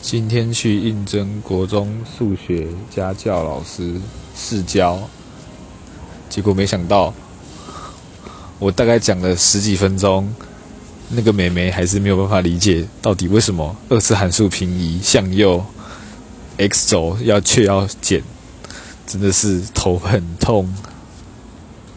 今天去应征国中数学家教老师试教结果没想到我大概讲了十几分钟那个美眉还是没有办法理解到底为什么二次函数平移向右 x 轴要却要减真的是头很痛。